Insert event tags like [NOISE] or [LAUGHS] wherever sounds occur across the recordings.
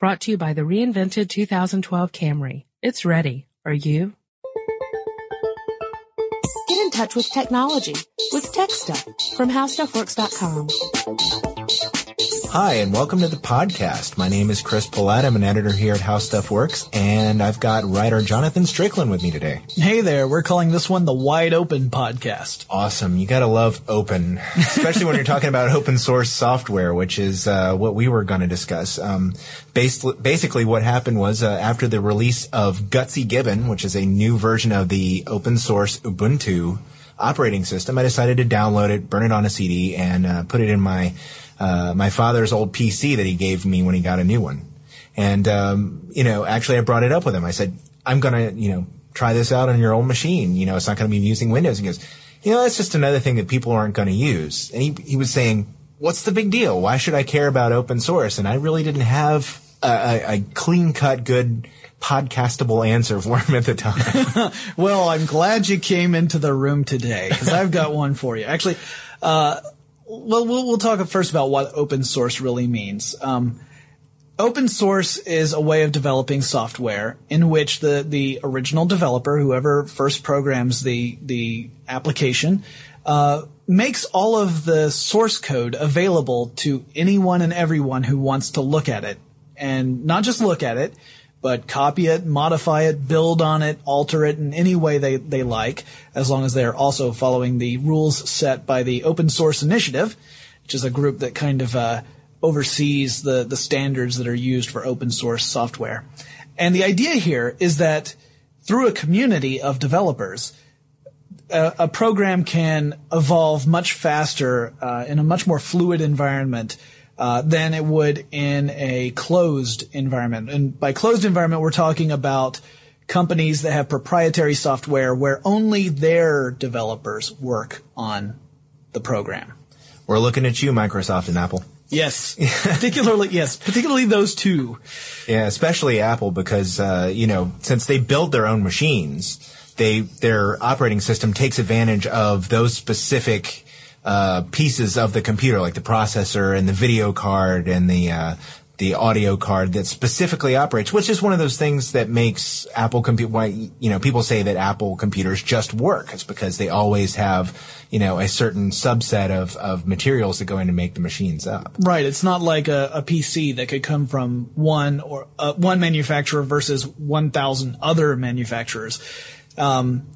Brought to you by the reinvented 2012 Camry. It's ready. Are you? Get in touch with technology with Tech Stuff from HowStuffWorks.com. Hi, and welcome to the podcast. My name is Chris Pollette. I'm an editor here at How Stuff Works, and I've got writer Jonathan Strickland with me today. Hey there, we're calling this one the Wide Open Podcast. Awesome. You gotta love open, [LAUGHS] especially when you're talking about open source software, which is uh, what we were going to discuss. Um, based, basically, what happened was uh, after the release of Gutsy Gibbon, which is a new version of the open source Ubuntu operating system, I decided to download it, burn it on a CD, and uh, put it in my uh, my father's old PC that he gave me when he got a new one. And, um, you know, actually I brought it up with him. I said, I'm to, you know, try this out on your old machine. You know, it's not to be using Windows. He goes, you know, that's just another thing that people aren't to use. And he, he was saying, what's the big deal? Why should I care about open source? And I really didn't have a, a, clean cut, good podcastable answer for him at the time. [LAUGHS] well, I'm glad you came into the room today because I've got one for you. Actually, uh, well, well, we'll talk first about what open source really means. Um, open source is a way of developing software in which the, the original developer, whoever first programs the, the application, uh, makes all of the source code available to anyone and everyone who wants to look at it. And not just look at it, but copy it, modify it, build on it, alter it in any way they, they like, as long as they're also following the rules set by the Open Source Initiative, which is a group that kind of uh, oversees the, the standards that are used for open source software. And the idea here is that through a community of developers, a, a program can evolve much faster uh, in a much more fluid environment uh, than it would in a closed environment. And by closed environment, we're talking about companies that have proprietary software where only their developers work on the program. We're looking at you, Microsoft and Apple. Yes, [LAUGHS] particularly yes, particularly those two. Yeah, especially Apple because uh, you know since they build their own machines, they their operating system takes advantage of those specific uh, pieces of the computer, like the processor and the video card and the uh, the audio card that specifically operates, which is one of those things that makes Apple compute. Why you know people say that Apple computers just work. It's because they always have you know a certain subset of of materials that go in to make the machines up. Right. It's not like a, a PC that could come from one or uh, one manufacturer versus one thousand other manufacturers. Um,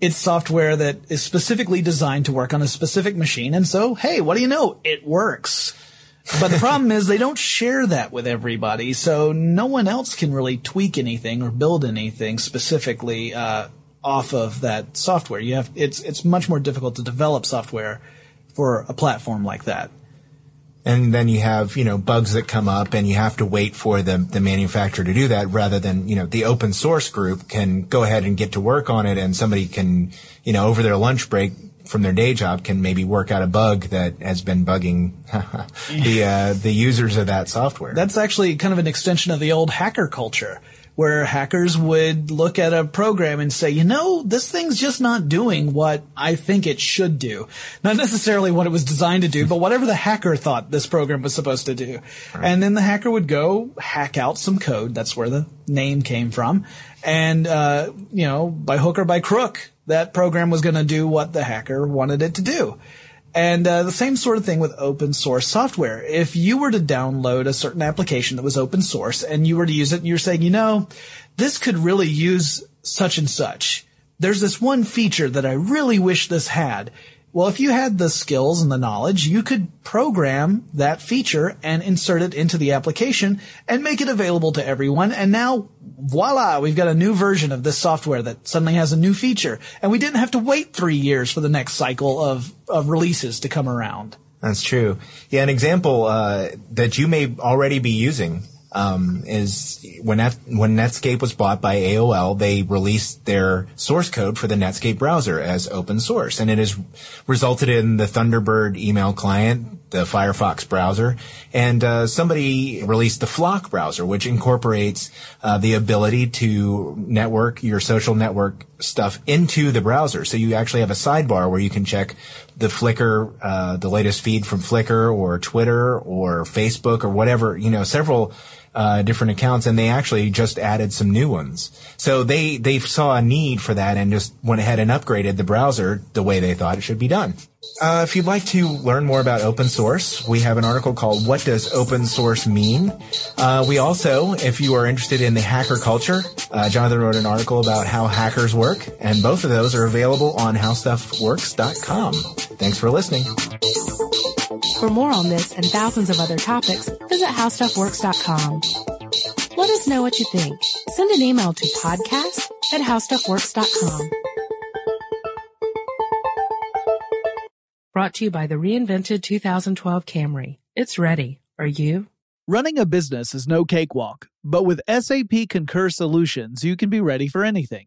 it's software that is specifically designed to work on a specific machine, and so hey, what do you know? It works. But the problem is they don't share that with everybody, so no one else can really tweak anything or build anything specifically uh, off of that software. You have it's it's much more difficult to develop software for a platform like that. And then you have, you know, bugs that come up and you have to wait for the, the manufacturer to do that rather than, you know, the open source group can go ahead and get to work on it and somebody can, you know, over their lunch break from their day job can maybe work out a bug that has been bugging [LAUGHS] the uh, the users of that software. That's actually kind of an extension of the old hacker culture, where hackers would look at a program and say, you know, this thing's just not doing what I think it should do. Not necessarily what it was designed to do, but whatever the hacker thought this program was supposed to do. Right. And then the hacker would go hack out some code. That's where the name came from. And, uh, you know, by hook or by crook, that program was going to do what the hacker wanted it to do. And uh, the same sort of thing with open source software. If you were to download a certain application that was open source and you were to use it and you're saying, you know, this could really use such and such. There's this one feature that I really wish this had. Well, if you had the skills and the knowledge, you could program that feature and insert it into the application and make it available to everyone. And now, voila, we've got a new version of this software that suddenly has a new feature. And we didn't have to wait three years for the next cycle of, of releases to come around. That's true. Yeah, an example uh, that you may already be using um, is when when Netscape was bought by AOL, they released their source code for the Netscape browser as open source, and it has resulted in the Thunderbird email client, the Firefox browser, and uh, somebody released the Flock browser, which incorporates uh, the ability to network your social network stuff into the browser. So you actually have a sidebar where you can check the Flickr, uh, the latest feed from Flickr or Twitter or Facebook or whatever, you know, several uh, different accounts, and they actually just added some new ones. So they they saw a need for that and just went ahead and upgraded the browser the way they thought it should be done. Uh, if you'd like to learn more about open source, we have an article called "What Does Open Source Mean." Uh, we also, if you are interested in the hacker culture, uh, Jonathan wrote an article about how hackers work, and both of those are available on HowStuffWorks.com. Thanks for listening. For more on this and thousands of other topics, visit howstuffworks.com. Let us know what you think. Send an email to podcast at howstuffworks.com. Brought to you by the reinvented 2012 Camry. It's ready. Are you? Running a business is no cakewalk, but with SAP Concur Solutions, you can be ready for anything.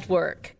Network.